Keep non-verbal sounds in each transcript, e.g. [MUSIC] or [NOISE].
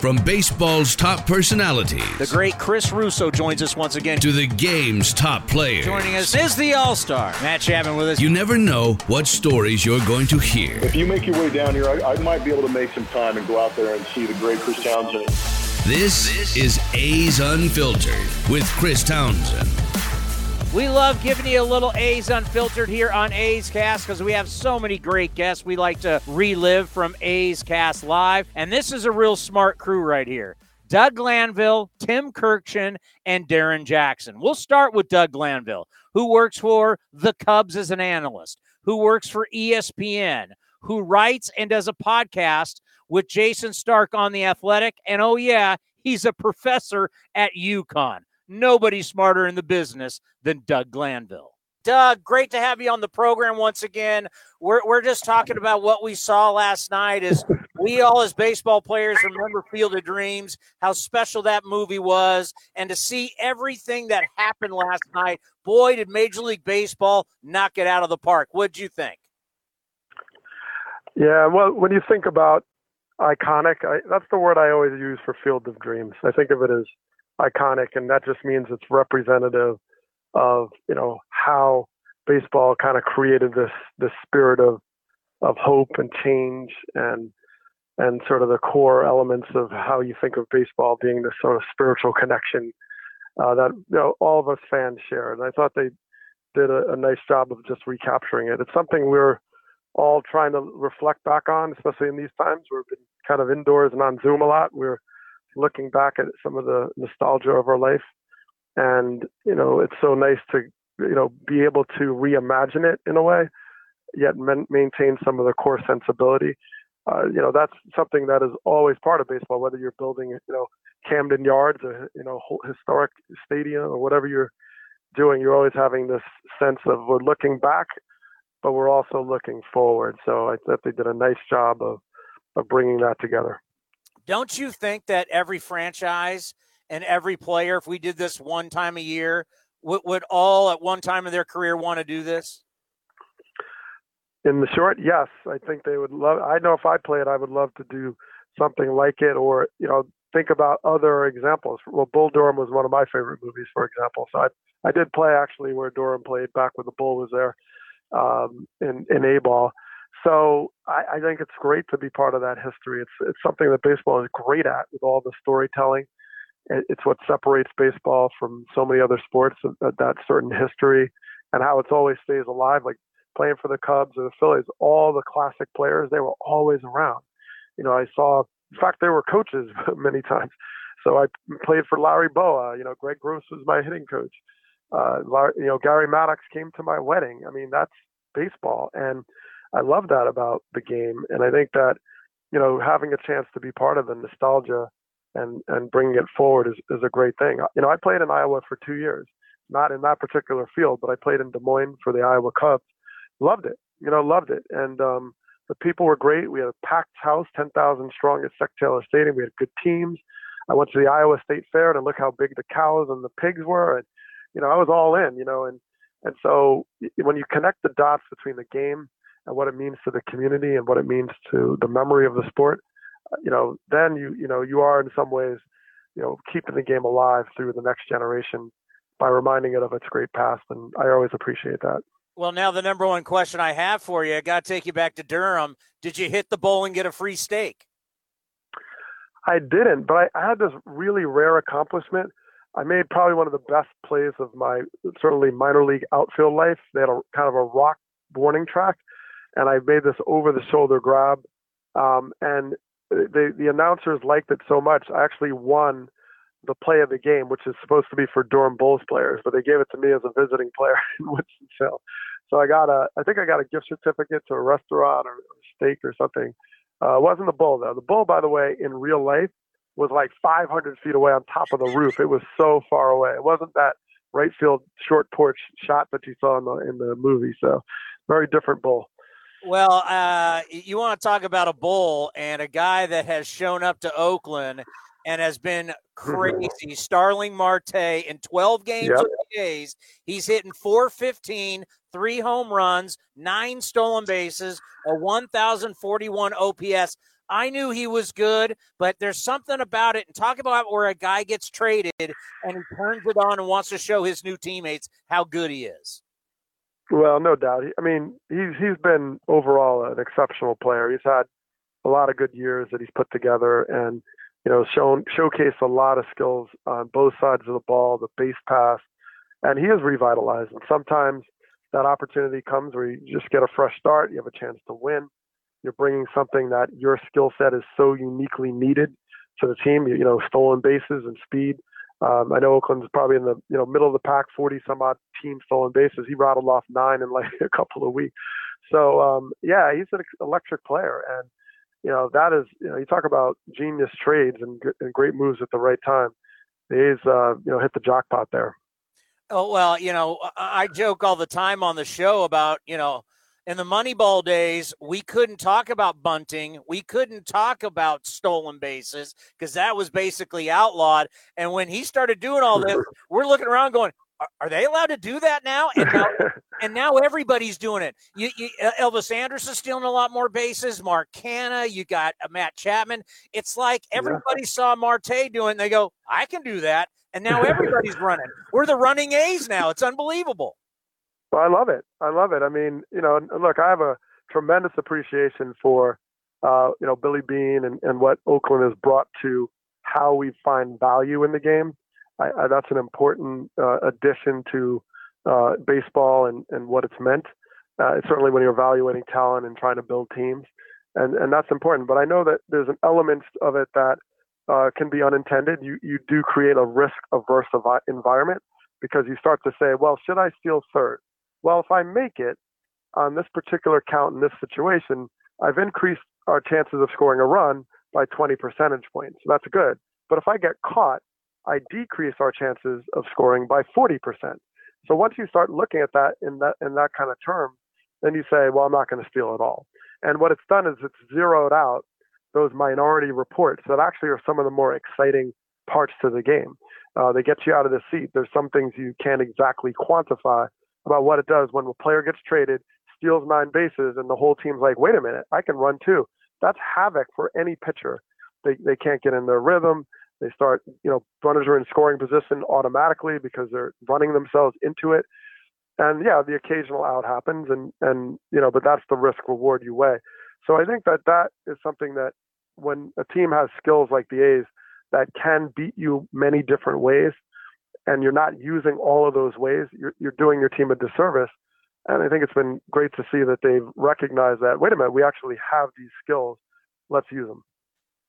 From baseball's top personalities. The great Chris Russo joins us once again. To the game's top players. Joining us is the All Star, Matt Chapman with us. You never know what stories you're going to hear. If you make your way down here, I, I might be able to make some time and go out there and see the great Chris Townsend. This is A's Unfiltered with Chris Townsend. We love giving you a little A's Unfiltered here on A's Cast because we have so many great guests we like to relive from A's Cast Live. And this is a real smart crew right here. Doug Glanville, Tim Kurkjian, and Darrin Jackson. We'll start with Doug Glanville, who works for the Cubs as an analyst, who works for ESPN, who writes and does a podcast with Jayson Stark on The Athletic. And oh, yeah, he's a professor at UConn. Nobody smarter in the business than Doug Glanville. Doug, great to have you on the program once again. We're, we're just talking about what we saw last night is we all as baseball players remember Field of Dreams, how special that movie was, and to see everything that happened last night, boy, did Major League Baseball knock it out of the park. What'd you think? Yeah, well, when you think about iconic, I, that's the word I always use for Field of Dreams. I think of it as iconic, and that just means it's representative of you know how baseball kind of created this this spirit of of hope and change and and sort of the core elements of how you think of baseball being this sort of spiritual connection uh, that you know all of us fans share. And I thought they did a, a nice job of just recapturing it. It's something we're all trying to reflect back on, especially in these times. We've been kind of indoors and on Zoom a lot. We're looking back at some of the nostalgia of our life. And, you know, it's so nice to, you know, be able to reimagine it in a way, yet maintain some of the core sensibility. Uh, you know, that's something that is always part of baseball, whether you're building, you know, Camden Yards, or, you know, historic stadium or whatever you're doing, you're always having this sense of we're looking back, but we're also looking forward. So I thought they did a nice job of, of bringing that together. Don't you think that every franchise and every player, if we did this one time a year, would, would all at one time of their career want to do this? In the short, yes. I think they would love. I know if I played, I would love to do something like it, or you know, think about other examples. Well, Bull Durham was one of my favorite movies, for example. So I I did play actually where Durham played back when the Bull was there um, in in A ball. So I, I think it's great to be part of that history. It's it's something that baseball is great at with all the storytelling. It's what separates baseball from so many other sports. That, that certain history and how it always stays alive. Like playing for the Cubs or the Phillies, all the classic players they were always around. You know, I saw. In fact, they were coaches [LAUGHS] many times. So I played for Larry Bowa. You know, Greg Gross was my hitting coach. Uh, you know, Gary Maddox came to my wedding. I mean, that's baseball, and I love that about the game, and I think that you know having a chance to be part of the nostalgia and and bringing it forward is is a great thing. You know, I played in Iowa for two years, not in that particular field, but I played in Des Moines for the Iowa Cubs. Loved it, you know, loved it, and um, the people were great. We had a packed house, 10,000 strong at Sec Taylor Stadium. We had good teams. I went to the Iowa State Fair to look how big the cows and the pigs were, and you know, I was all in, you know, and and so when you connect the dots between the game and what it means to the community and what it means to the memory of the sport, uh, you know, then you you know you are in some ways, you know, keeping the game alive through the next generation by reminding it of its great past, and I always appreciate that. Well, now the number one question I have for you, I got to take you back to Durham. Did you hit the bowl and get a free steak? I didn't, but I, I had this really rare accomplishment. I made probably one of the best plays of my certainly minor league outfield life. They had a kind of a rock warning track, and I made this over the shoulder grab. Um, and the the announcers liked it so much. I actually won the play of the game, which is supposed to be for Durham Bulls players, but they gave it to me as a visiting player [LAUGHS] in Winston-Salem. So I got a, I think I got a gift certificate to a restaurant or, or steak or something Uh, it wasn't the bull though. The bull, by the way, in real life was like 500 feet away on top of the roof. It was so far away. It wasn't that right field short porch shot that you saw in the in the movie. So very different bull. Well, uh, you want to talk about a bull and a guy that has shown up to Oakland and has been [LAUGHS] crazy. Starling Marte in 12 games yep. with the A's, he's hitting 415, three home runs, nine stolen bases, a 1,041 OPS. I knew he was good, but there's something about it. And talk about where a guy gets traded and he turns it on and wants to show his new teammates how good he is. Well, no doubt. I mean, he's he's been overall an exceptional player. He's had a lot of good years that he's put together, and you know, shown showcased a lot of skills on both sides of the ball, the base pass, and he is revitalized. And sometimes that opportunity comes where you just get a fresh start, you have a chance to win. You're bringing something that your skill set is so uniquely needed to the team. You, you know, stolen bases and speed. Um, I know Oakland's probably in the you know middle of the pack, 40 some odd team stolen bases. He rattled off nine in like [LAUGHS] a couple of weeks. So um, yeah, he's an electric player, and you know that is you know you talk about genius trades and, and great moves at the right time. He's uh, you know hit the jackpot there. Oh well, you know I joke all the time on the show about you know in the Moneyball days, we couldn't talk about bunting. We couldn't talk about stolen bases because that was basically outlawed. And when he started doing all this, [LAUGHS] we're looking around going, are, are they allowed to do that now? And now, [LAUGHS] and now everybody's doing it. You, you, Elvis Andrus is stealing a lot more bases. Mark Canha, you got uh, Matt Chapman. It's like everybody yeah. saw Marte doing. They go, I can do that. And now [LAUGHS] everybody's running. We're the running A's now. It's unbelievable. I love it. I love it. I mean, you know, look, I have a tremendous appreciation for, uh, you know, Billy Beane and, and what Oakland has brought to how we find value in the game. I, I, that's an important uh, addition to uh, baseball and, and what it's meant. Uh, certainly when you're evaluating talent and trying to build teams, and and that's important. But I know that there's an element of it that uh, can be unintended. You you do create a risk averse environment because you start to say, well, should I steal third? Well, if I make it on this particular count in this situation, I've increased our chances of scoring a run by 20 percentage points. So that's good. But if I get caught, I decrease our chances of scoring by 40%. So once you start looking at that in that in that kind of term, then you say, well, I'm not going to steal at all. And what it's done is it's zeroed out those minority reports that actually are some of the more exciting parts to the game. Uh, they get you out of the seat. There's some things you can't exactly quantify, about what it does when a player gets traded, steals nine bases, and the whole team's like, wait a minute, I can run too. That's havoc for any pitcher. They they can't get in their rhythm. They start, you know, runners are in scoring position automatically because they're running themselves into it. And yeah, the occasional out happens, and and you know, but that's the risk reward you weigh. So I think that that is something that when a team has skills like the A's that can beat you many different ways, and you're not using all of those ways, you're, you're doing your team a disservice. And I think it's been great to see that they've recognized that, wait a minute, we actually have these skills. Let's use them.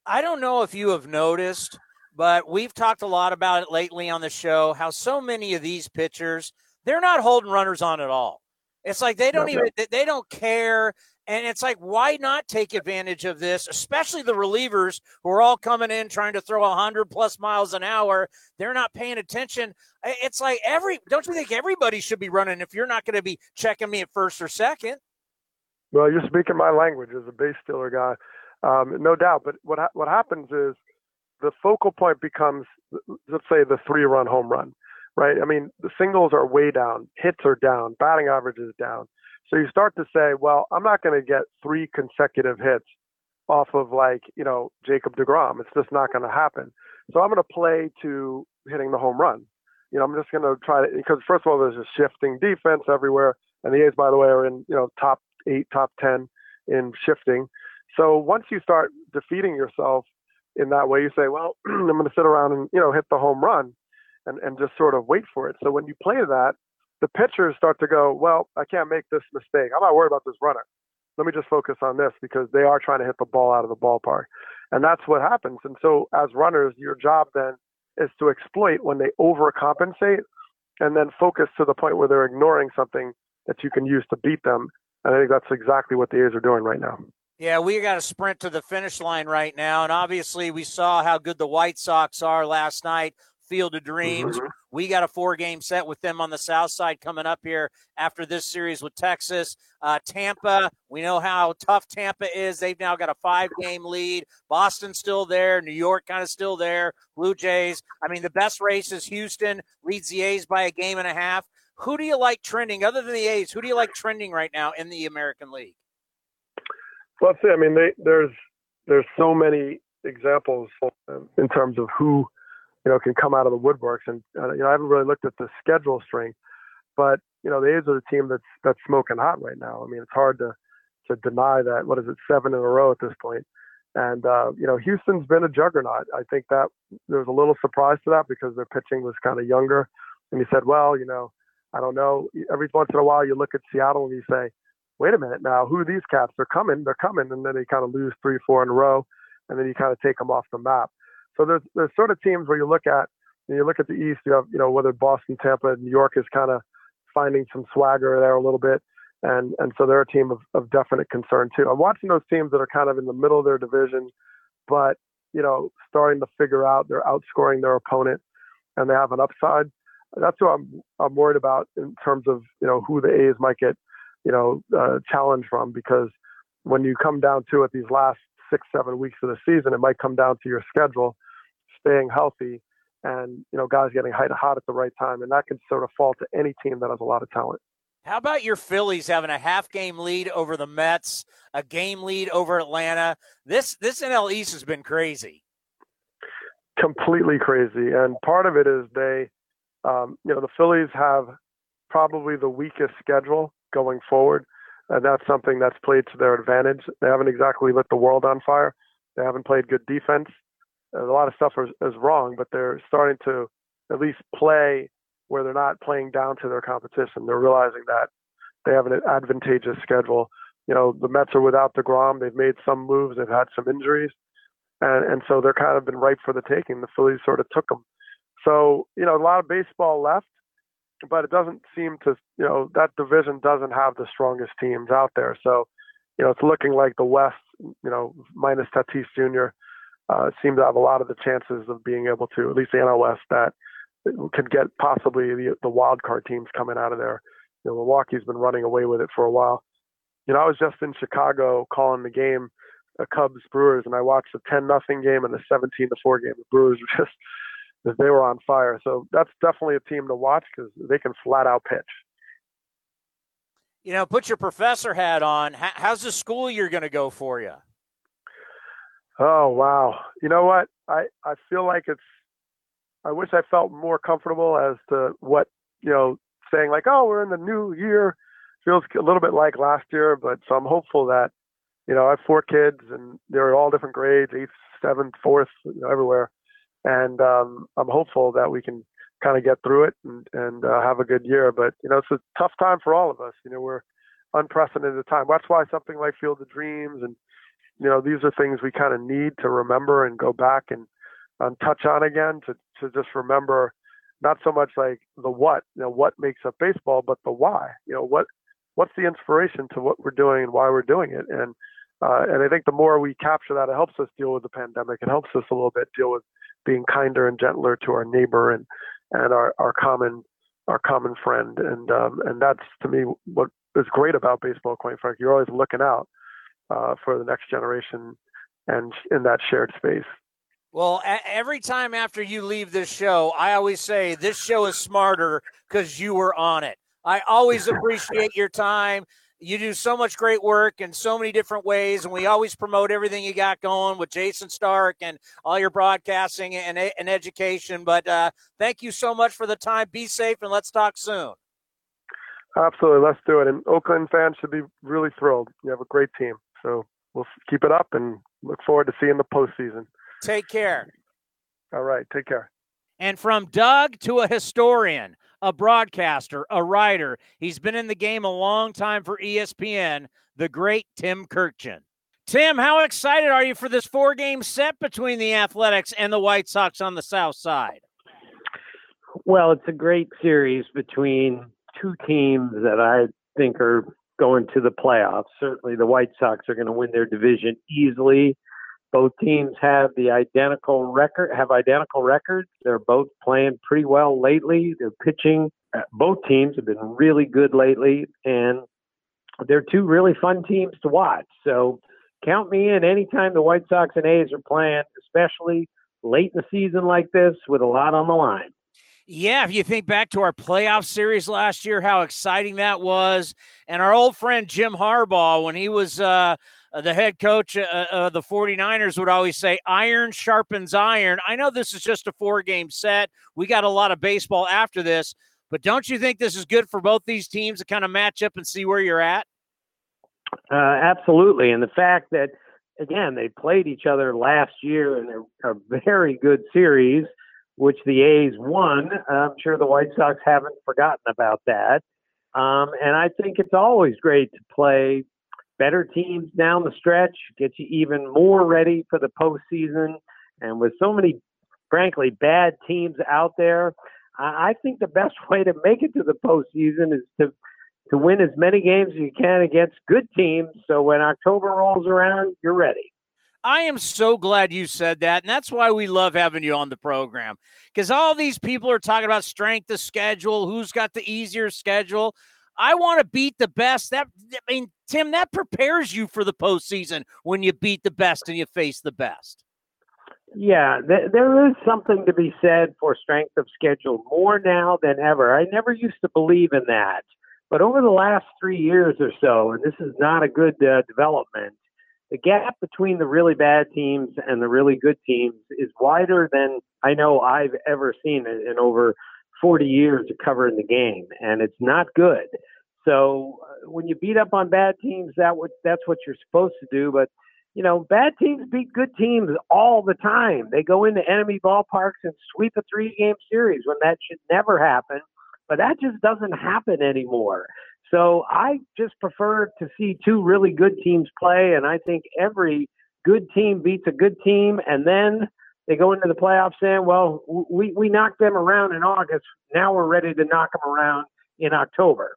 I don't know if you have noticed, but we've talked a lot about it lately on the show how so many of these pitchers, they're not holding runners on at all. It's like they don't even they don't care and it's like, why not take advantage of this, especially the relievers who are all coming in trying to throw 100 plus miles an hour? They're not paying attention. It's like every, don't you think everybody should be running if you're not going to be checking me at first or second? Well, you're speaking my language as a base stealer guy, um, no doubt. But what ha- what happens is the focal point becomes, let's say, the three run home run, right? I mean, the singles are way down, hits are down, batting average is down. So you start to say, well, I'm not going to get three consecutive hits off of like, you know, Jacob DeGrom. It's just not going to happen. So I'm going to play to hitting the home run. You know, I'm just going to try to, because first of all, there's a shifting defense everywhere. And the A's, by the way, are in, you know, top eight, top 10 in shifting. So once you start defeating yourself in that way, you say, well, [CLEARS THROAT] I'm going to sit around and, you know, hit the home run and, and just sort of wait for it. So when you play that, the pitchers start to go, well, I can't make this mistake. I'm not worried about this runner. Let me just focus on this because they are trying to hit the ball out of the ballpark. And that's what happens. And so as runners, your job then is to exploit when they overcompensate and then focus to the point where they're ignoring something that you can use to beat them. And I think that's exactly what the A's are doing right now. Yeah, we got to sprint to the finish line right now. And obviously, we saw how good the White Sox are last night. Field of Dreams. Mm-hmm. We got a four game set with them on the south side coming up here after this series with Texas. Uh, Tampa, we know how tough Tampa is. They've now got a five game lead. Boston's still there. New York kind of still there. Blue Jays. I mean, the best race is Houston, leads the A's by a game and a half. Who do you like trending other than the A's? Who do you like trending right now in the American League? Well, see, I mean, they, there's there's so many examples in terms of who you know, can come out of the woodworks. And uh, you know, I haven't really looked at the schedule strength, but you know, the A's are the team that's that's smoking hot right now. I mean, it's hard to to deny that. What is it, seven in a row at this point? And uh, you know, Houston's been a juggernaut. I think that there was a little surprise to that because their pitching was kind of younger. And you said, well, you know, I don't know. Every once in a while, you look at Seattle and you say, wait a minute now, who are these cats? They're coming, they're coming, and then they kind of lose three, four in a row, and then you kind of take them off the map. So there's there's sort of teams where you look at you look at the East, you have you know whether Boston, Tampa, New York is kind of finding some swagger there a little bit, and and so they're a team of, of definite concern too. I'm watching those teams that are kind of in the middle of their division, but you know starting to figure out they're outscoring their opponent, and they have an upside. That's what I'm I'm worried about in terms of you know who the A's might get you know uh, challenged from because when you come down to it these last six seven weeks of the season, it might come down to your schedule staying healthy and you know guys getting hot, hot at the right time, and that can sort of fall to any team that has a lot of talent. How about your Phillies having a half game lead over the Mets, a game lead over Atlanta? This this NL East has been crazy. Completely crazy, and part of it is they, um, you know, the Phillies have probably the weakest schedule going forward, and that's something that's played to their advantage. They haven't exactly lit the world on fire. They haven't played good defense a lot of stuff is, is wrong, but they're starting to at least play where they're not playing down to their competition. They're realizing that they have an advantageous schedule. You know, the Mets are without DeGrom. They've made some moves. They've had some injuries, and and so they're kind of been ripe for the taking. The Phillies sort of took them. So you know, a lot of baseball left, but it doesn't seem to. You know, that division doesn't have the strongest teams out there. So, you know, it's looking like the West. You know, minus Tatis Jr uh, seem to have a lot of the chances of being able to, at least the NL West, that could get possibly the, the wild card teams coming out of there. You know, Milwaukee's been running away with it for a while. You know, I was just in Chicago calling the game, a Cubs Brewers, and I watched a 10 nothing game and a 17 to 4 game. The Brewers were [LAUGHS] just, they were on fire. So that's definitely a team to watch because they can flat out pitch. You know, put your professor hat on. How's the school year going to go for you? Oh wow! You know what? I I feel like it's. I wish I felt more comfortable as to what you know, saying like, "Oh, we're in the new year." Feels a little bit like last year, but so I'm hopeful that, you know, I have four kids and they're all different grades, eighth, seventh, fourth, you know, everywhere, and um, I'm hopeful that we can kind of get through it and and uh, have a good year. But you know, it's a tough time for all of us. You know, we're unprecedented time. That's why something like Field of Dreams and you know, these are things we kind of need to remember and go back and um, touch on again to, to just remember not so much like the what, you know, what makes up baseball, but the why. You know, what what's the inspiration to what we're doing and why we're doing it. And uh, and I think the more we capture that, it helps us deal with the pandemic. It helps us a little bit deal with being kinder and gentler to our neighbor and and our, our common our common friend. And um, and that's to me what is great about baseball. Quite frankly, you're always looking out uh, for the next generation and in that shared space. Well, every time after you leave this show, I always say this show is smarter because you were on it. I always [LAUGHS] appreciate your time. You do so much great work in so many different ways, and we always promote everything you got going with Jayson Stark and all your broadcasting and, and education. But uh, thank you so much for the time. Be safe, and let's talk soon. Absolutely, let's do it. And Oakland fans should be really thrilled. You have a great team. So we'll keep it up and look forward to seeing the postseason. Take care. All right. Take care. And from Doug to a historian, a broadcaster, a writer, he's been in the game a long time for ESPN, the great Tim Kurkjian. Tim, how excited are you for this four game set between the Athletics and the White Sox on the South Side? Well, it's a great series between two teams that I think are going to the playoffs. Certainly, the White Sox are going to win their division easily. Both teams have the identical record, have identical records. They're both playing pretty well lately. They're pitching. Uh, both teams have been really good lately, and they're two really fun teams to watch. So count me in anytime the White Sox and A's are playing, especially late in the season like this with a lot on the line. Yeah, if you think back to our playoff series last year, how exciting that was. And our old friend Jim Harbaugh, when he was uh, uh the head coach of uh, uh, the 49ers, would always say, iron sharpens iron. I know this is just a four game set. We got a lot of baseball after this, but don't you think this is good for both these teams to kind of match up and see where you're at? Absolutely. And the fact that, again, they played each other last year in a, a very good series which the A's won. I'm sure the White Sox haven't forgotten about that. Um, and I think it's always great to play better teams down the stretch, get you even more ready for the postseason. And with so many, frankly, bad teams out there, I think the best [LAUGHS] way to make it to the postseason is to to win as many games as you can against good teams. So when October rolls around, you're ready. I am so glad you said that. And that's why we love having you on the program because all these people are talking about strength of schedule, who's got the easier schedule. I want to beat the best. That I mean, Tim, that prepares you for the postseason when you beat the best and you face the best. Yeah, th- there is something to be said for strength of schedule more now than ever. I never used to believe in that, but over the last three years or so, and this is not a good uh, development the gap between the really bad teams and the really good teams is wider than I know I've ever seen in over 40 years of covering the game, and it's not good. So uh, when you beat up on bad teams, that would that's what you're supposed to do. But you know, bad teams beat good teams all the time. They go into enemy ballparks and sweep a three-game series when that should never happen. But that just doesn't happen anymore. So I just prefer to see two really good teams play, and I think every good team beats a good team, and then they go into the playoffs saying, "Well, we we knocked them around in August. Now we're ready to knock them around in October."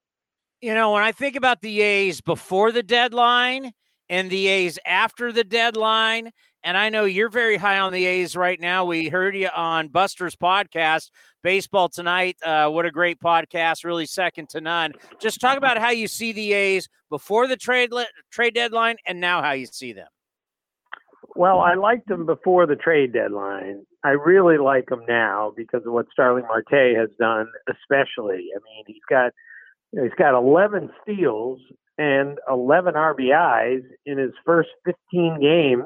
You know, when I think about the A's before the deadline and the A's after the deadline, and I know you're very high on the A's right now. We heard you on Buster's podcast, Baseball Tonight. Uh, what a great podcast, really second to none. Just talk about how you see the A's before the trade le- trade deadline and now how you see them. Well, I liked them before the trade deadline. I really like them now because of what Starling Marte has done, especially. I mean, he's got he's got 11 steals and 11 RBIs in his first 15 games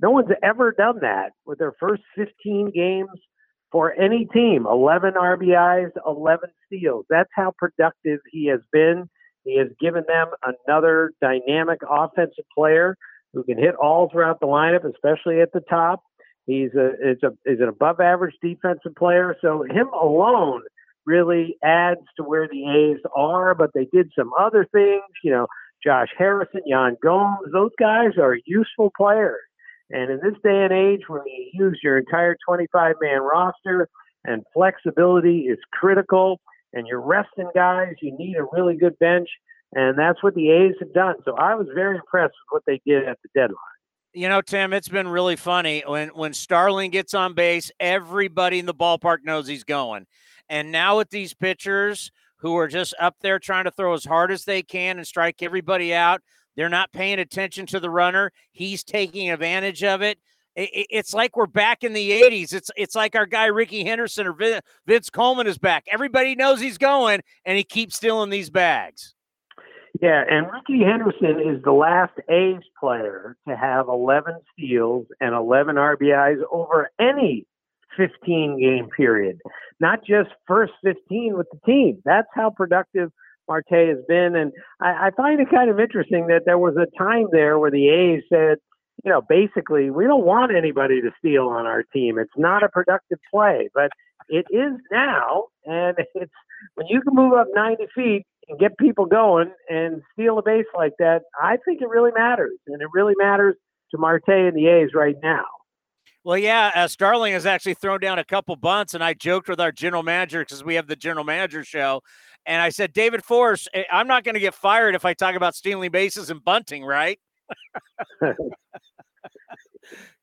no one's ever done that with their first 15 games for any team 11 RBIs, 11 steals. That's how productive he has been. He has given them another dynamic offensive player who can hit all throughout the lineup, especially at the top. He's a is a is an above average defensive player. So him alone really adds to where the A's are, but they did some other things, you know, Josh Harrison, Yan Gomes, those guys are useful players. And in this day and age, when you use your entire 25 man roster and flexibility is critical, and you're resting guys, you need a really good bench. And that's what the A's have done. So I was very impressed with what they did at the deadline. You know, Tim, it's been really funny when when Starling gets on base, everybody in the ballpark knows he's going. And now with these pitchers who are just up there trying to throw as hard as they can and strike everybody out, they're not paying attention to the runner. He's taking advantage of it. It's like we're back in the 80s. It's it's like our guy Rickey Henderson or Vince Coleman is back. Everybody knows he's going, and he keeps stealing these bags. Yeah, and Rickey Henderson is the last A's player to have 11 steals and 11 RBIs over any 15 game period, not just first 15 with the team. That's how productive Marte has been. And I, I find it kind of interesting that there was a time there where the A's said, you know, basically, we don't want anybody to steal on our team. It's not a productive play, but it is now. And [LAUGHS] it's when you can move up 90 feet and get people going and steal a base like that, I think it really matters. And it really matters to Marte and the A's right now. Well, yeah, uh, Starling has actually thrown down a couple bunts, and I joked with our general manager because we have the general manager show, And I said, David Forst, eh, I'm not going to get fired if I talk about stealing bases and bunting, right? [LAUGHS]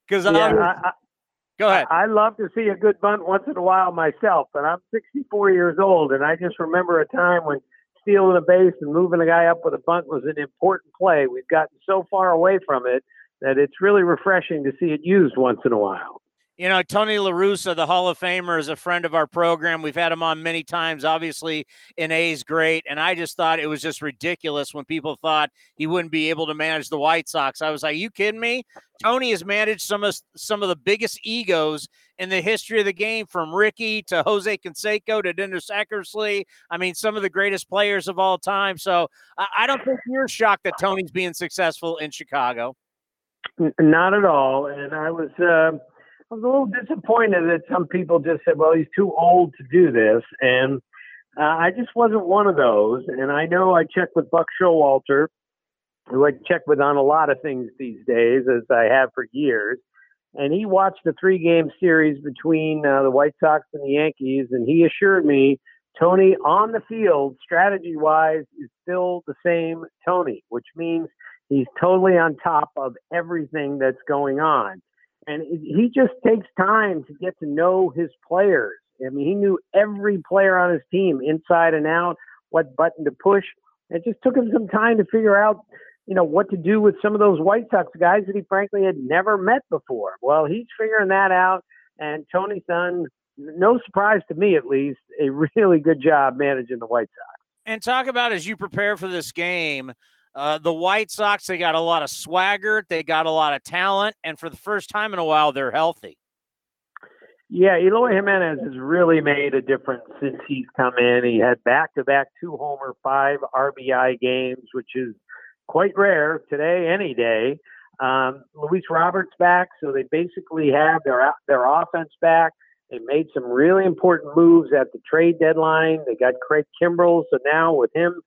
Because yeah, go ahead. I, I love to see a good bunt once in a while myself, but I'm 64 years old, and I just remember a time when stealing a base and moving a guy up with a bunt was an important play. We've gotten so far away from it that it's really refreshing to see it used once in a while. You know, Tony La Russa, the Hall of Famer, is a friend of our program. We've had him on many times. Obviously, in A's great, and I just thought it was just ridiculous when people thought he wouldn't be able to manage the White Sox. I was like, "You kidding me?" Tony has managed some of some of the biggest egos in the history of the game, from Rickey to Jose Canseco to Dennis Eckersley. I mean, some of the greatest players of all time. So I don't think you're shocked that Tony's being successful in Chicago. Not at all, and I was. Uh I was a little disappointed that some people just said, well, he's too old to do this. And uh, I just wasn't one of those. And I know I checked with Buck Showalter, who I check with on a lot of things these days, as I have for years. And he watched the three game series between uh, the White Sox and the Yankees. And he assured me Tony on the field, strategy wise, is still the same Tony, which means he's totally on top of everything that's going on and he just takes time to get to know his players. I mean, he knew every player on his team inside and out, what button to push. It just took him some time to figure out, you know, what to do with some of those White Sox guys that he frankly had never met before. Well, he's figuring that out, and Tony's done, no surprise to me at least, a [LAUGHS] really good job managing the White Sox. And talk about as you prepare for this game, uh, the White Sox, they got a lot of swagger, they got a lot of talent, and for the first time in a while, they're healthy. Yeah, Eloy Jimenez has really made a difference since he's come in. He had back to back two homer, five RBI games, which is quite rare today, any day. Um, Luis Robert's back, so they basically have their their offense back. They made some really important moves at the trade deadline. They got Craig Kimbrel, so now with him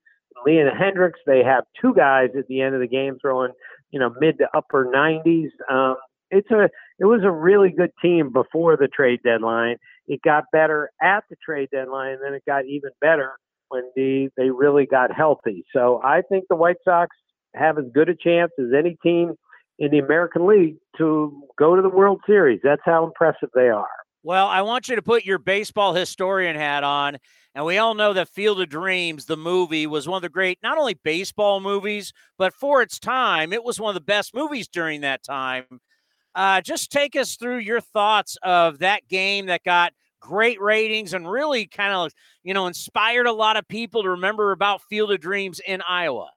Liam Hendriks. They have two guys at the end of the game throwing, you know, mid to upper 90s. Um, it's a it was a really good team before the trade deadline. It got better at the trade deadline, and then it got even better when the they really got healthy. So I think the White Sox have as good a chance as any team in the American League to go to the World Series. That's how impressive they are. Well, I want you to put your baseball historian hat on. And we all know that Field of Dreams, the movie, was one of the great, not only baseball movies, but for its time, it was one of the best movies during that time. Uh, just take us through your thoughts of that game that got great ratings and really kind of, you know, inspired a lot of people to remember about Field of Dreams in Iowa.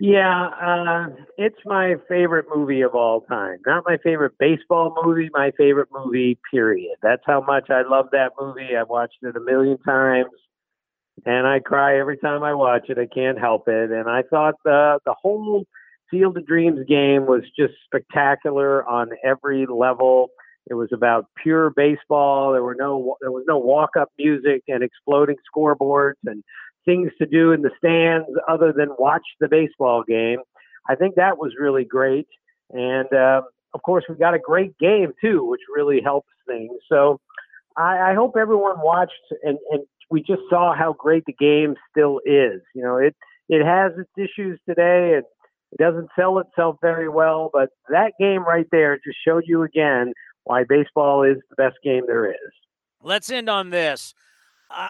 Yeah, uh, it's my favorite movie of all time. Not my favorite baseball movie, my favorite movie, period. That's how much I love that movie. I've watched it a million times and I cry every time I watch it. I can't help it. And I thought the the whole Field of Dreams game was just spectacular on every level. It was about pure baseball. There were no there was no walk up music and exploding scoreboards and things to do in the stands other than watch the baseball game. I think that was really great. And uh, of course, we got a great game too, which really helps things. So I, I hope everyone watched and, and we just saw how great the game still is. You know, it it has its issues today and it doesn't sell itself very well, but that game right there just showed you again why baseball is the best game there is. Let's end on this.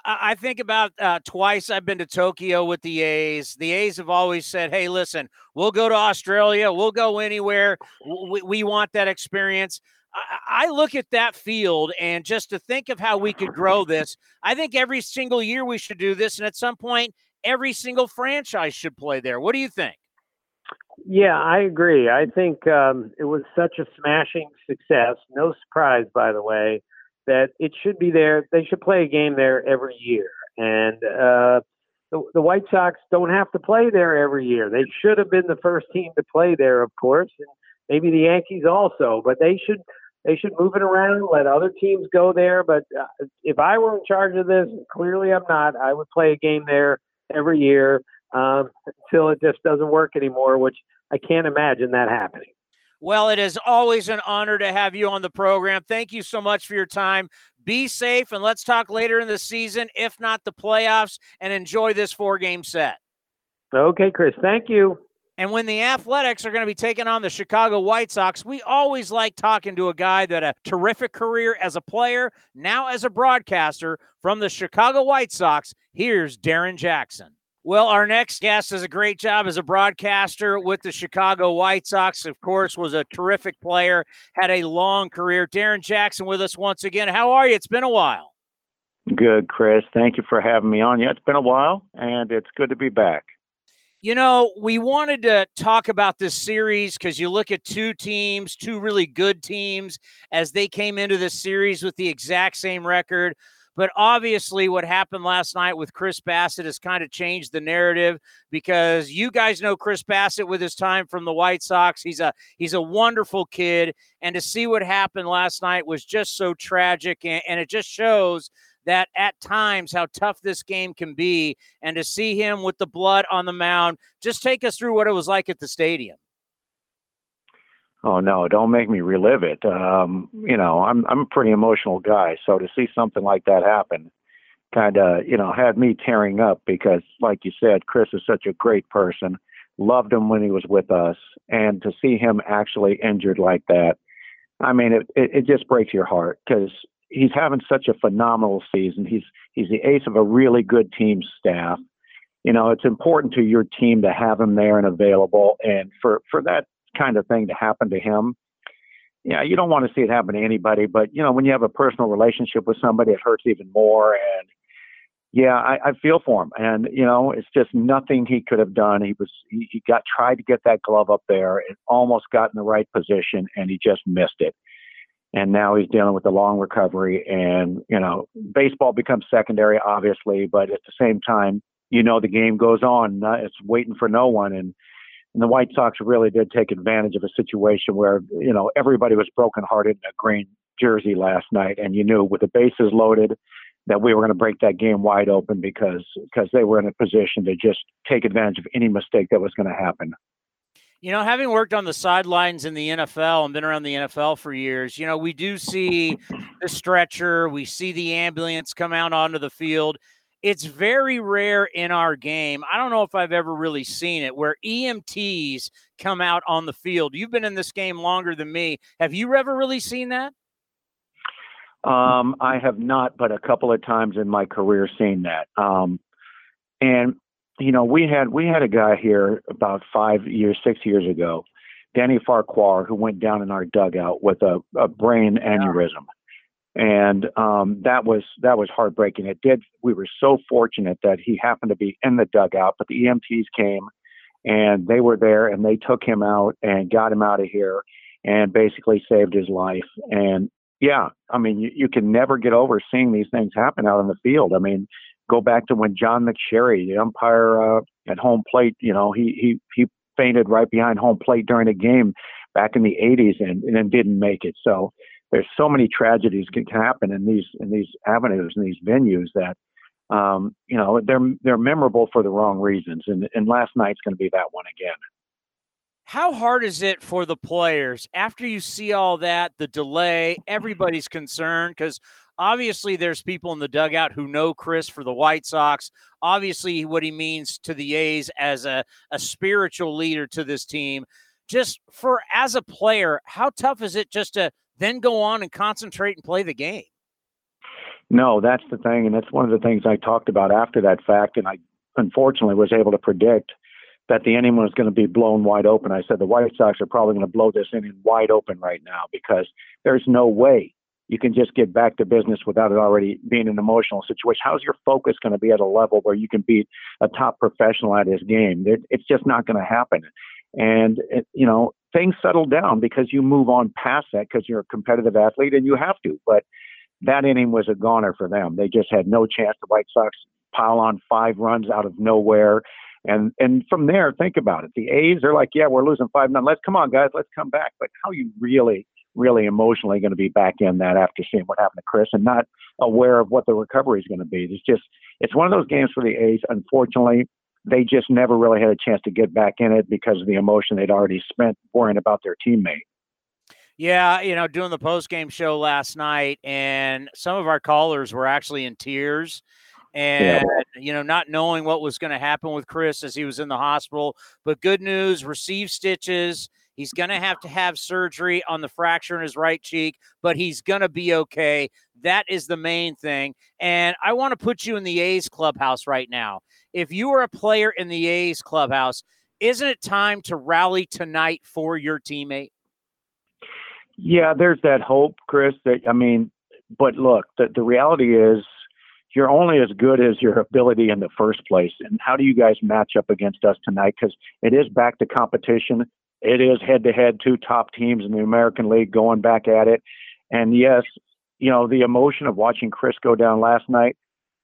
I, think about uh, twice I've been to Tokyo with the A's. The A's have always said, "Hey, listen, we'll go to Australia. We'll go anywhere. We, we want that experience." I, I look at that field and just to think of how we could grow this, I think every single year we should do this, and at some point, every single franchise should play there. What do you think? Yeah, I agree. I think um, it was such a smashing success. No surprise, by the way that it should be there. They should play a game there every year. And uh, the, the White Sox don't have to play there every year. They should have been the first team to play there, of course, and maybe the Yankees also. But they should they should move it around, let other teams go there. But uh, if I were in charge of this, clearly I'm not. I would play a game there every year um, until it just doesn't work anymore, which I can't imagine that happening. Well, it is always an honor to have you on the program. Thank you so much for your time. Be safe, and let's talk later in the season, if not the playoffs, and enjoy this four game set. Okay, Chris. Thank you. And when the Athletics are going to be taking on the Chicago White Sox, we always like talking to a guy that a terrific career as a player, now as a broadcaster from the Chicago White Sox. Here's Darrin Jackson. Well, our next guest does a great job as a broadcaster with the Chicago White Sox. Of course, was a terrific player, had a long career. Darrin Jackson with us once again. How are you? It's been a while. Good, Chris. Thank you for having me on. Yeah, it's been a while, and it's good to be back. You know, we wanted to talk about this series because you look at two teams, two really good teams, as they came into this series with the exact same record. But obviously, what happened last night with Chris Bassitt has kind of changed the narrative because you guys know Chris Bassitt with his time from the White Sox. He's a he's a wonderful kid, and to see what happened last night was just so tragic, and, and it just shows that at times how tough this game can be. And to see him with the blood on the mound, just take us through what it was like at the stadium. Oh no, don't make me relive it. Um, you know, I'm I'm a pretty emotional guy, so to see something like that happen kind of, you know, had me tearing up because like you said, Chris is such a great person. Loved him when he was with us and to see him actually injured like that, I mean, it it, it just breaks your heart cuz he's having such a phenomenal season. He's he's the ace of a really good team staff. You know, it's important to your team to have him there and available, and for for that kind of thing to happen to him. Yeah, you don't want to see it happen to anybody, but you know, when you have a personal relationship with somebody, it hurts even more. And yeah, I, I feel for him, and you know, it's just nothing he could have done. He was he, he got tried to get that glove up there, It almost got in the right position, and he just missed it and now he's dealing with a long recovery. And you know, baseball becomes secondary, obviously, but at the same time, you know, the game goes on. It's waiting for no one, and and the White Sox really did take advantage of a situation where you know everybody was brokenhearted in a green jersey last night, and you knew with the bases loaded that we were going to break that game wide open because because they were in a position to just take advantage of any mistake that was going to happen. You know, having worked on the sidelines in the NFL and been around the NFL for years, you know, we do see the stretcher, we see the ambulance come out onto the field. It's very rare in our game. I don't know if I've ever really seen it where EMTs come out on the field. You've been in this game longer than me. Have you ever really seen that? Um, I have not, but a couple of times in my career seen that. Um, and you know, we had we had a guy here about five years, six years ago, Danny Farquhar, who went down in our dugout with a, a brain aneurysm, and um, that was that was heartbreaking. It did. We were so fortunate that he happened to be in the dugout, but the EMTs came, and they were there, and they took him out and got him out of here, and basically saved his life. And yeah, I mean, you, you can never get over seeing these things happen out on the field. I mean, go back to when John McSherry, the umpire uh, at home plate, you know, he he he fainted right behind home plate during a game back in the 80s and, and then didn't make it. So there's so many tragedies can happen in these in these avenues and these venues that um, you know they're they're memorable for the wrong reasons. And and last night's going to be that one again. How hard is it for the players after you see all that, the delay? Everybody's concerned because Obviously, there's people in the dugout who know Chris for the White Sox. Obviously, what he means to the A's as a, a spiritual leader to this team. Just for as a player, how tough is it just to then go on and concentrate and play the game? No, that's the thing. And that's one of the things I talked about after that fact. And I unfortunately was able to predict that the inning was going to be blown wide open. I said the White Sox are probably going to blow this inning wide open right now because there's no way you can just get back to business without it already being an emotional situation. How's your focus going to be at a level where you can beat a top professional at his game? It's just not going to happen. And, you know, things settle down because you move on past that because you're a competitive athlete and you have to. But that inning was a goner for them. They just had no chance. The White Sox pile on five runs out of nowhere. And and from there, think about it. The A's are like, yeah, we're losing five none. Let's come on, guys, let's come back. But how you really really emotionally going to be back in that after seeing what happened to Chris and not aware of what the recovery is going to be. It's just it's one of those games for the A's. Unfortunately, they just never really had a chance to get back in it because of the emotion they'd already spent worrying about their teammate. Yeah, you know, doing the post game show last night, and some of our callers were actually in tears and yeah. you know not knowing what was going to happen with chris as he was in the hospital but good news received stitches he's going to have to have surgery on the fracture in his right cheek but he's going to be okay that is the main thing and i want to put you in the a's clubhouse right now if you are a player in the a's clubhouse isn't it time to rally tonight for your teammate yeah there's that hope chris that i mean but look the, the reality is you're only as good as your ability in the first place. And how do you guys match up against us tonight? Because it is back to competition. It is head to head, two top teams in the American League going back at it. And yes, you know, the emotion of watching Chris go down last night.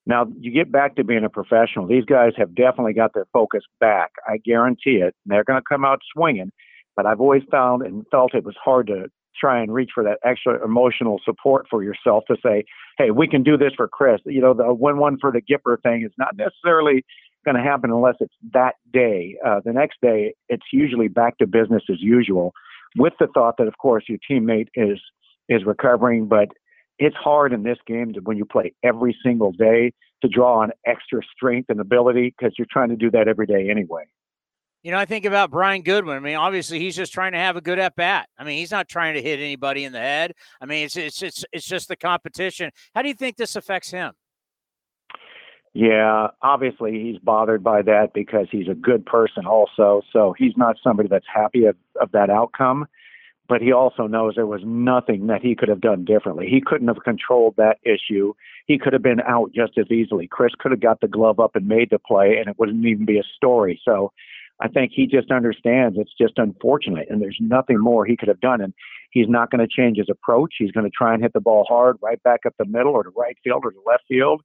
Now, you get back to being a professional. These guys have definitely got their focus back. I guarantee it. They're going to come out swinging. But I've always found and felt it was hard to try and reach for that extra emotional support for yourself to say, hey, we can do this for Chris. You know, the win one for the Gipper thing is not necessarily going to happen unless it's that day. Uh, the next day, it's usually back to business as usual, with the thought that, of course, your teammate is is recovering. But it's hard in this game to, when you play every single day to draw on extra strength and ability because you're trying to do that every day anyway. You know, I think about Brian Goodwin. I mean, obviously, he's just trying to have a good at bat. I mean, he's not trying to hit anybody in the head. I mean, it's it's it's it's just the competition. How do you think this affects him? Yeah, obviously he's bothered by that because he's a good person also. So he's not somebody that's happy of, of that outcome. But he also knows there was nothing that he could have done differently. He couldn't have controlled that issue. He could have been out just as easily. Chris could have got the glove up and made the play, and it wouldn't even be a story. So I think he just understands it's just unfortunate, and there's nothing more he could have done. And he's not going to change his approach. He's going to try and hit the ball hard right back up the middle or to right field or to left field.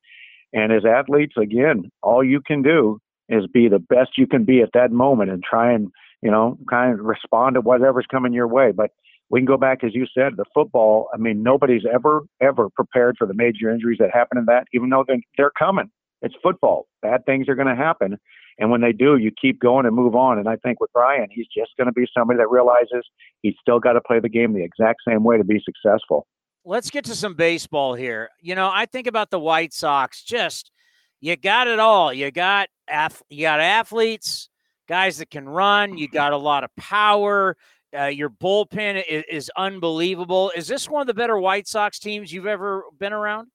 And as athletes, again, all you can do is be the best you can be at that moment and try and, you know, kind of respond to whatever's coming your way. But we can go back, as you said, the football. I mean, nobody's ever, ever prepared for the major injuries that happen in that, even though they're, they're coming. It's football. Bad things are going to happen. And when they do, you keep going and move on. And I think with Brian, he's just going to be somebody that realizes he's still got to play the game the exact same way to be successful. Let's get to some baseball here. You know, I think about the White Sox. Just you got it all. You got you got athletes, guys that can run. You got a lot of power. Uh, your bullpen is, is unbelievable. Is this one of the better White Sox teams you've ever been around?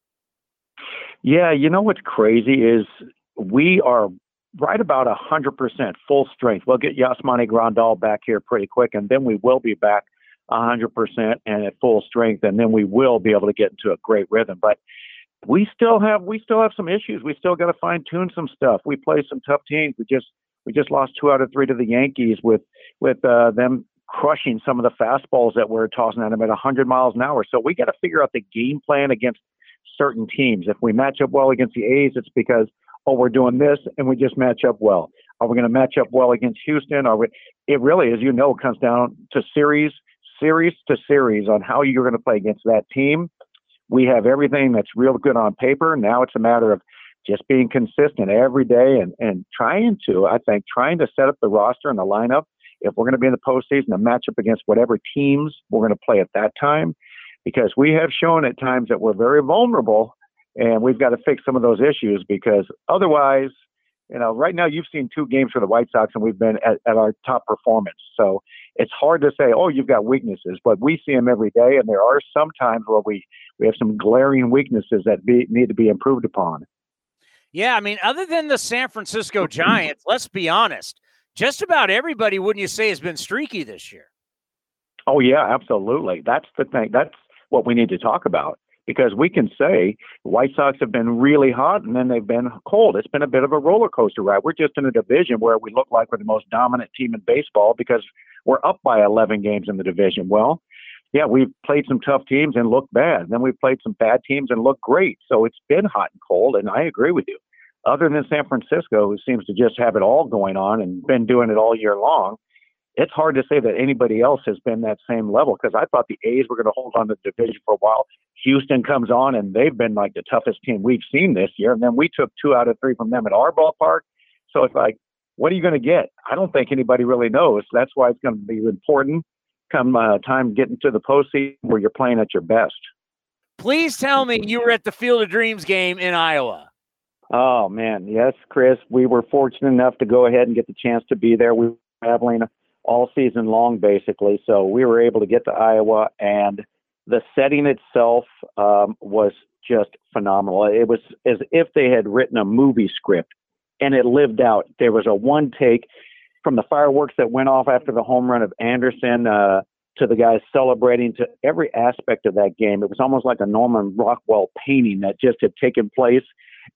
Yeah, you know what's crazy is we are right about a 100% full strength. We'll get Yasmani Grandal back here pretty quick, and then we will be back 100% and at full strength, and then we will be able to get into a great rhythm. But we still have we still have some issues. We still got to fine tune some stuff. We play some tough teams. We just we just lost two out of three to the Yankees with with uh, them crushing some of the fastballs that we're tossing at them at 100 miles an hour. So we got to figure out the game plan against certain teams. If we match up well against the A's, it's because oh, we're doing this and we just match up well. Are we going to match up well against Houston? Are we? It really, as you know, comes down to series, series to series on how you're going to play against that team. We have everything that's real good on paper. Now it's a matter of just being consistent every day and, and trying to, I think, trying to set up the roster and the lineup. If we're going to be in the postseason, to match up against whatever teams we're going to play at that time, because we have shown at times that we're very vulnerable and we've got to fix some of those issues because otherwise, you know, right now you've seen two games for the White Sox and we've been at, at our top performance. So it's hard to say, oh, you've got weaknesses, but we see them every day, and there are some times where we we have some glaring weaknesses that be, need to be improved upon. Yeah, I mean, other than the San Francisco [CLEARS THROAT] Giants, let's be honest, just about everybody, wouldn't you say, has been streaky this year? Oh yeah, absolutely. That's the thing. That's what we need to talk about because we can say White Sox have been really hot and then they've been cold. It's been a bit of a roller coaster ride. We're just in a division where we look like we're the most dominant team in baseball because we're up by 11 games in the division. Well, yeah, we've played some tough teams and looked bad. Then we've played some bad teams and looked great. So it's been hot and cold, and I agree with you. Other than San Francisco, who seems to just have it all going on and been doing it all year long, it's hard to say that anybody else has been that same level because I thought the A's were going to hold on to the division for a while. Houston comes on and they've been like the toughest team we've seen this year. And then we took two out of three from them at our ballpark. So it's like, what are you going to get? I don't think anybody really knows. That's why it's going to be important come uh, time getting to the postseason where you're playing at your best. Please tell me you were at the Field of Dreams game in Iowa. Oh man, yes, Chris. We were fortunate enough to go ahead and get the chance to be there. We were traveling all season long, basically, so we were able to get to Iowa, and the setting itself um, was just phenomenal. It was as if they had written a movie script, and it lived out. There was a one take from the fireworks that went off after the home run of Anderson. Uh, to the guys celebrating to every aspect of that game. It was almost like a Norman Rockwell painting that just had taken place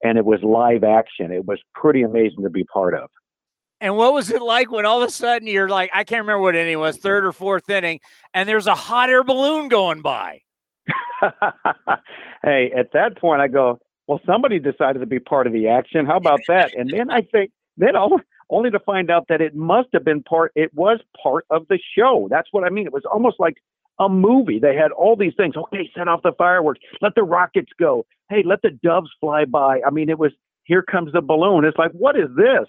and it was live action. It was pretty amazing to be part of. And what was it like when all of a sudden you're like, I can't remember what inning was, third or fourth inning, and there's a hot air balloon going by? [LAUGHS] hey, at that point, I go, well, somebody decided to be part of the action. How about that? And then I think, then I'll, only to find out that it must have been part, it was part of the show. That's what I mean. It was almost like a movie. They had all these things. Okay, set off the fireworks. Let the rockets go. Hey, let the doves fly by. I mean, it was here comes the balloon. It's like, what is this?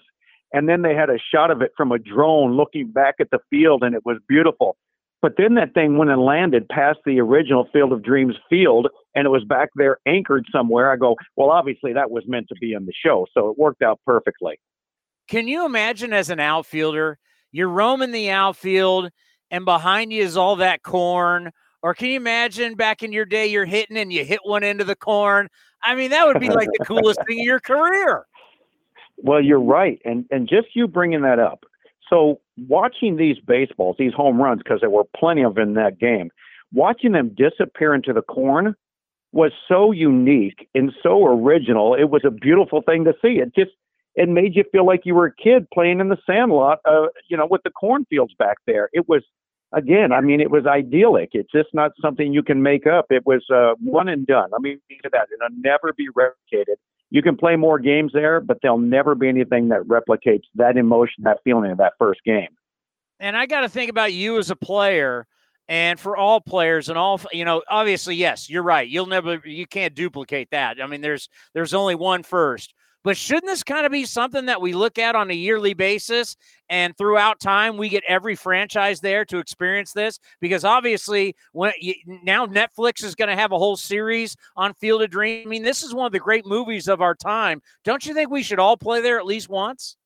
And then they had a shot of it from a drone looking back at the field, and it was beautiful. But then that thing went and landed past the original Field of Dreams field, and it was back there anchored somewhere. I go, well, obviously that was meant to be in the show, so it worked out perfectly. Can you imagine as an outfielder, you're roaming the outfield and behind you is all that corn? Or can you imagine back in your day you're hitting and you hit one into the corn? I mean, that would be like the coolest thing of your career. Well, you're right. And and just you bringing that up. So watching these baseballs, these home runs, because there were plenty of in that game, watching them disappear into the corn was so unique and so original. It was a beautiful thing to see. It just it made you feel like you were a kid playing in the sandlot, uh, you know, with the cornfields back there. It was, again, I mean, it was idyllic. It's just not something you can make up. It was uh, one and done. I mean, that it'll never be replicated. You can play more games there, but there'll never be anything that replicates that emotion, that feeling of that first game. And I got to think about you as a player and for all players and all you know obviously yes you're right. You'll never you can't duplicate that. I mean there's there's only one first but shouldn't this kind of be something that we look at on a yearly basis and throughout time we get every franchise there to experience this? Because obviously, when you, now Netflix is going to have a whole series on Field of Dream. I mean, this is one of the great movies of our time. Don't you think we should all play there at least once?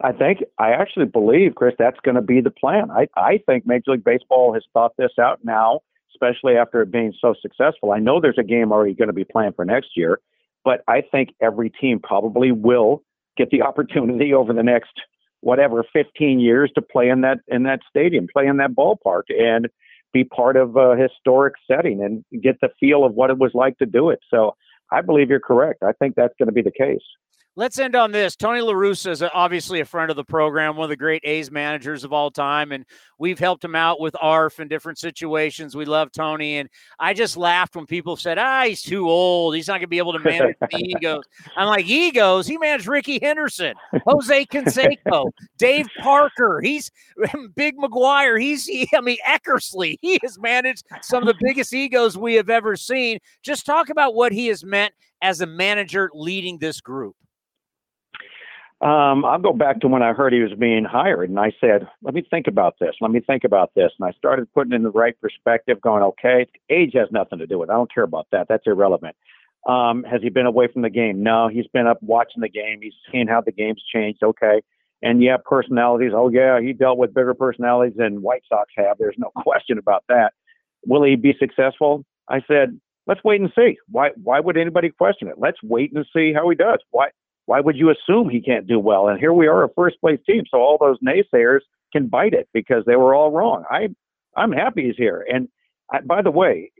I think I actually believe, Chris, that's going to be the plan. I, I think Major League Baseball has thought this out now, especially after it being so successful. I know there's a game already going to be planned for next year, but I think every team probably will get the [LAUGHS] opportunity over the next whatever 15 years to play in that in that stadium, play in that ballpark, and be part of a historic setting and get the feel of what it was like to do it. So I believe you're correct. I think that's going to be the case. Let's end on this. Tony La Russa is obviously a friend of the program, one of the great A's managers of all time, and we've helped him out with ARF in different situations. We love Tony, and I just laughed when people said, "Ah, he's too old. He's not going to be able to manage the [LAUGHS] egos." I'm like, egos. He managed Rickey Henderson, Jose [LAUGHS] Canseco, Dave Parker. He's [LAUGHS] Big McGwire. He's, he, I mean, Eckersley. He has managed some of the biggest egos we have ever seen. Just talk about what he has meant as a manager leading this group. Um, I'll go back to when I heard he was being hired, and I said, "Let me think about this. Let me think about this." And I started putting in the right perspective, going, "Okay, age has nothing to do with. it. I don't care about that. That's irrelevant." Um, has he been away from the game? No, he's been up watching the game. He's seen how the game's changed. Okay, and yeah, personalities. Oh yeah, he dealt with bigger personalities than White Sox have. There's no [LAUGHS] question about that. Will he be successful? I said, let's wait and see. Why? Why would anybody question it? Let's wait and see how he does. Why? Why would you assume he can't do well? And here we are, a first place team. So all those naysayers can bite it because they were all wrong. I, I'm happy he's here. And I, by the way,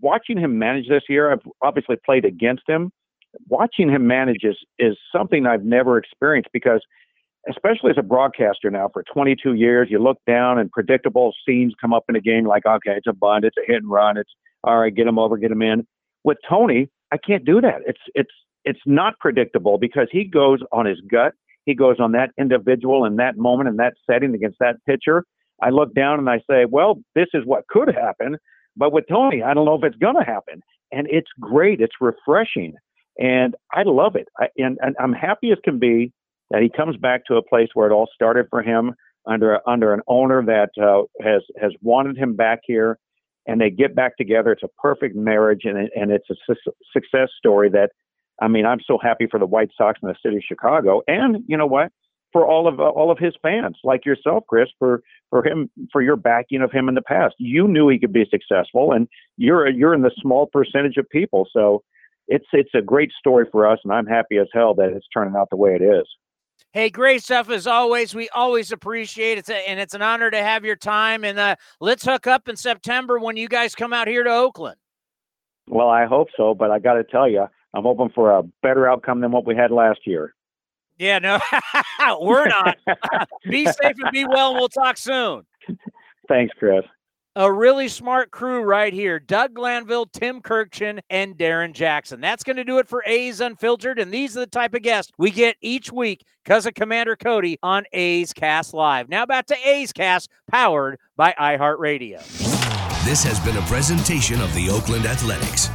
watching him manage this year, I've obviously played against him. Watching him manage is, is something I've never experienced because, especially as a broadcaster now for 22 years, you look down and predictable scenes come up in a game like, okay, it's a bunt, it's a hit and run, it's all right, get him over, get him in. With Tony, I can't do that. It's it's it's not predictable because he goes on his gut. He goes on that individual in that moment in that setting against that pitcher. I look down and I say, well, this is what could happen. But with Tony, I don't know if it's going to happen. And it's great. It's refreshing. And I love it. I, and, and I'm happy as can be that he comes back to a place where it all started for him. under under an owner that uh, has has wanted him back here, and they get back together. It's a perfect marriage, and and it's a su- success story. That I mean, I'm so happy for the White Sox and the city of Chicago, and you know what? For all of uh, all of his fans, like yourself, Chris, for for him for your backing of him in the past. You knew he could be successful, and you're you're in the small percentage of people. So it's it's a great story for us, and I'm happy as hell that it's turning out the way it is. Hey, great stuff as always. We always appreciate it, and it's an honor to have your time. And uh, let's hook up in September when you guys come out here to Oakland. Well, I hope so, but I got to tell you, I'm hoping for a better outcome than what we had last year. Yeah, no, [LAUGHS] we're not. [LAUGHS] be safe and be well, and we'll talk soon. Thanks, Chris. A really smart crew right here. Doug Glanville, Tim Kurkjian, and Darrin Jackson. That's going to do it for A's Unfiltered. And these are the type of guests we get each week because of Commander Cody on A's Cast Live. Now back to A's Cast, powered by iHeartRadio. This has been a presentation of the Oakland Athletics.